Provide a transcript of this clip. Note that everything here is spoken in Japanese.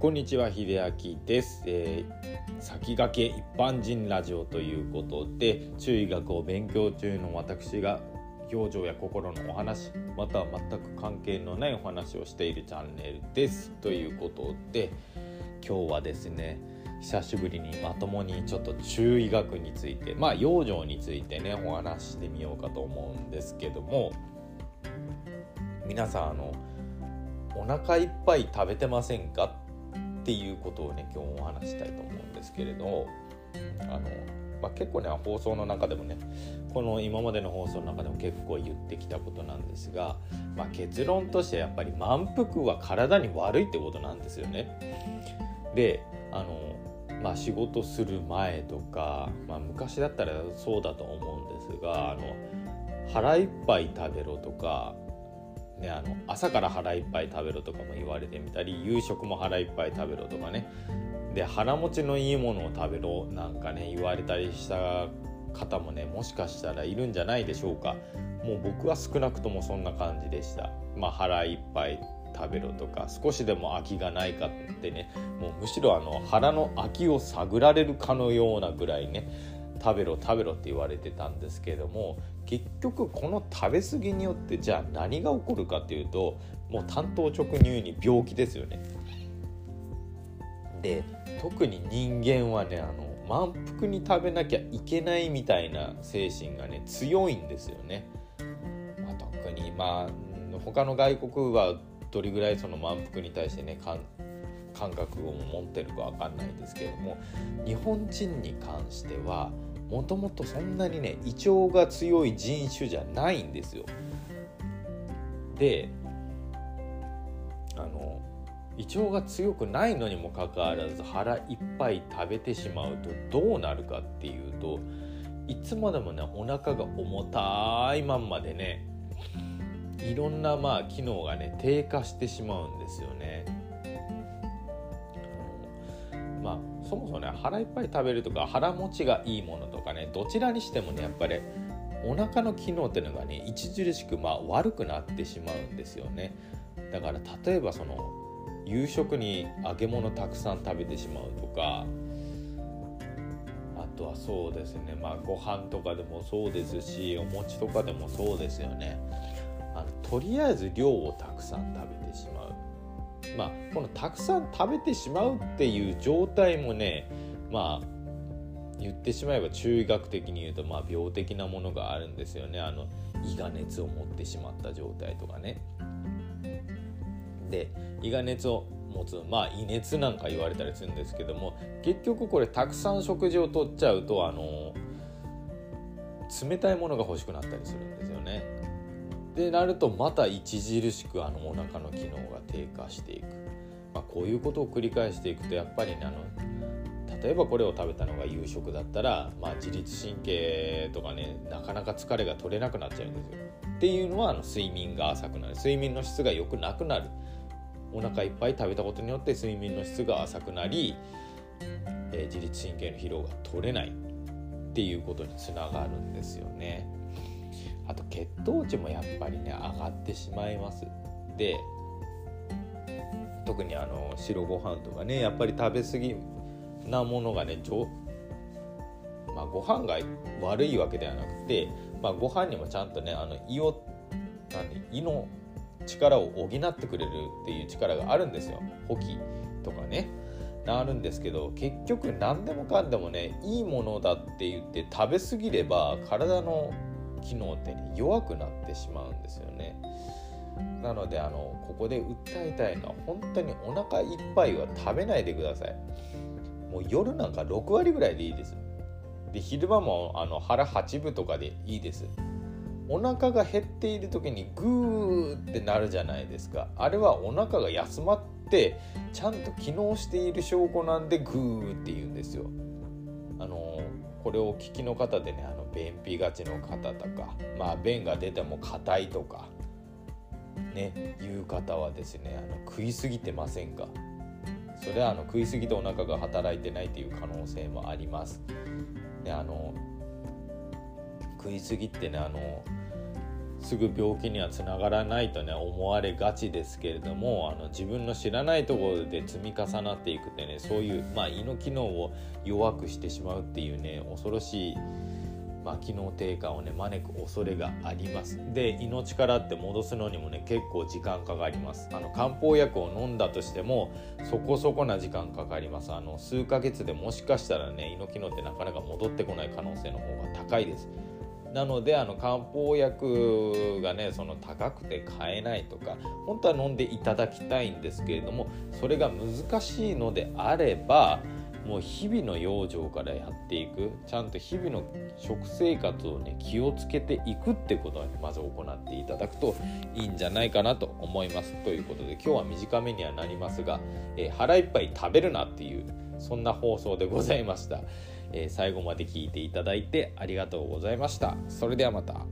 こんにちは秀明です、えー、先駆け一般人ラジオということで中医学を勉強中の私が表情や心のお話または全く関係のないお話をしているチャンネルです。ということで今日はですね久しぶりにまともにちょっと中医学についてまあ養生についてねお話してみようかと思うんですけども皆さんあのお腹いっぱい食べてませんか？っていうことをね今日お話したいと思うんですけれどあの、まあ、結構ね放送の中でもねこの今までの放送の中でも結構言ってきたことなんですが、まあ、結論としてやっぱり満腹は体に悪いってことなんですよね。であのまあ、仕事する前とか、まあ、昔だったらそうだと思うんですがあの腹いっぱい食べろとかね、あの朝から腹いっぱい食べろとかも言われてみたり夕食も腹いっぱい食べろとかね。で腹持ちのいいものを食べろなんかね言われたりした方もねもしかしたらいるんじゃないでしょうか。もう僕は少なくともそんな感じでした。まあ腹いっぱい食べろとか少しでも空きがないかってね。もうむしろあの腹の空きを探られるかのようなぐらいね。食べろ食べろって言われてたんですけれども結局この食べ過ぎによってじゃあ何が起こるかっていうともう単刀直入に病気ですよね。で特に人間はねあの満腹に食べなきゃいけないみたいな精神がね強いんですよね。まあ、特にまあ他の外国はどれぐらいその満腹に対してね感覚を持ってるか分かんないですけれども日本人に関してはもともとそんなにね胃腸が強い人種じゃないんですよ。であの胃腸が強くないのにもかかわらず腹いっぱい食べてしまうとどうなるかっていうといつまでもねお腹が重たいまんまでねいろんなまあ機能がね低下してしまうんですよね。そもそもね腹いっぱい食べるとか腹持ちがいいものとかねどちらにしてもねやっぱりお腹の機能っていうのがね著しくまあ悪くなってしまうんですよね。だから例えばその夕食に揚げ物たくさん食べてしまうとかあとはそうですねまあご飯とかでもそうですしお餅とかでもそうですよね。あのとりあえず量をたくさん食べてしまうまあ、このたくさん食べてしまうっていう状態もねまあ言ってしまえば中医学的に言うとまあ病的なものがあるんですよねあの胃が熱を持ってしまった状態とかね。で胃が熱を持つまあ胃熱なんか言われたりするんですけども結局これたくさん食事をとっちゃうとあの冷たいものが欲しくなったりするんですよね。でなるとまた著しくあのお腹の機能が低下していく、まあ、こういうことを繰り返していくとやっぱりあの例えばこれを食べたのが夕食だったら、まあ、自律神経とかねなかなか疲れが取れなくなっちゃうんですよ。っていうのはあの睡眠が浅くなる睡眠の質が良くなくなるお腹いっぱい食べたことによって睡眠の質が浅くなり、えー、自律神経の疲労が取れないっていうことにつながるんですよね。あと血糖値もやっぱりね上がってしまいます。で特にあの白ご飯とかねやっぱり食べ過ぎなものがねまあ、ご飯が悪いわけではなくて、まあ、ご飯にもちゃんとねあの胃を何胃の力を補ってくれるっていう力があるんですよ。補給とかね。あるんですけど結局何でもかんでもねいいものだって言って食べ過ぎれば体の機能ってね弱くなってしまうんですよね。なのであのここで訴えたいのは本当にお腹いっぱいは食べないでください。もう夜なんか6割ぐらいでいいです。で昼間もあの腹8分とかでいいです。お腹が減っている時にグーってなるじゃないですか。あれはお腹が休まってちゃんと機能している証拠なんでグーって言うんですよ。あのこれをお聞きの方でねあの便秘がちの方とかまあ便が出ても硬いとかねいう方はですねあの食いすぎてませんか？それはあの食いすぎてお腹が働いてないという可能性もあります。であの食いすぎってねあのすぐ病気にはつながらないとね思われがちですけれどもあの自分の知らないところで積み重なっていくってねそういう、まあ、胃の機能を弱くしてしまうっていうね恐ろしい、まあ、機能低下をね招く恐れがあります。で胃の力って戻すのにもね結構時間かかります。あの漢方薬を飲んだとしてもそこそこな時間かかります。あの数ヶ月でもしかしたらね胃の機能ってなかなか戻ってこない可能性の方が高いです。なのであの漢方薬がねその高くて買えないとか本当は飲んでいただきたいんですけれどもそれが難しいのであればもう日々の養生からやっていくちゃんと日々の食生活をね気をつけていくってことを、まず行っていただくといいんじゃないかなと思いますということで今日は短めにはなりますが、えー、腹いっぱい食べるなっていうそんな放送でございました。え、最後まで聞いていただいてありがとうございました。それではまた。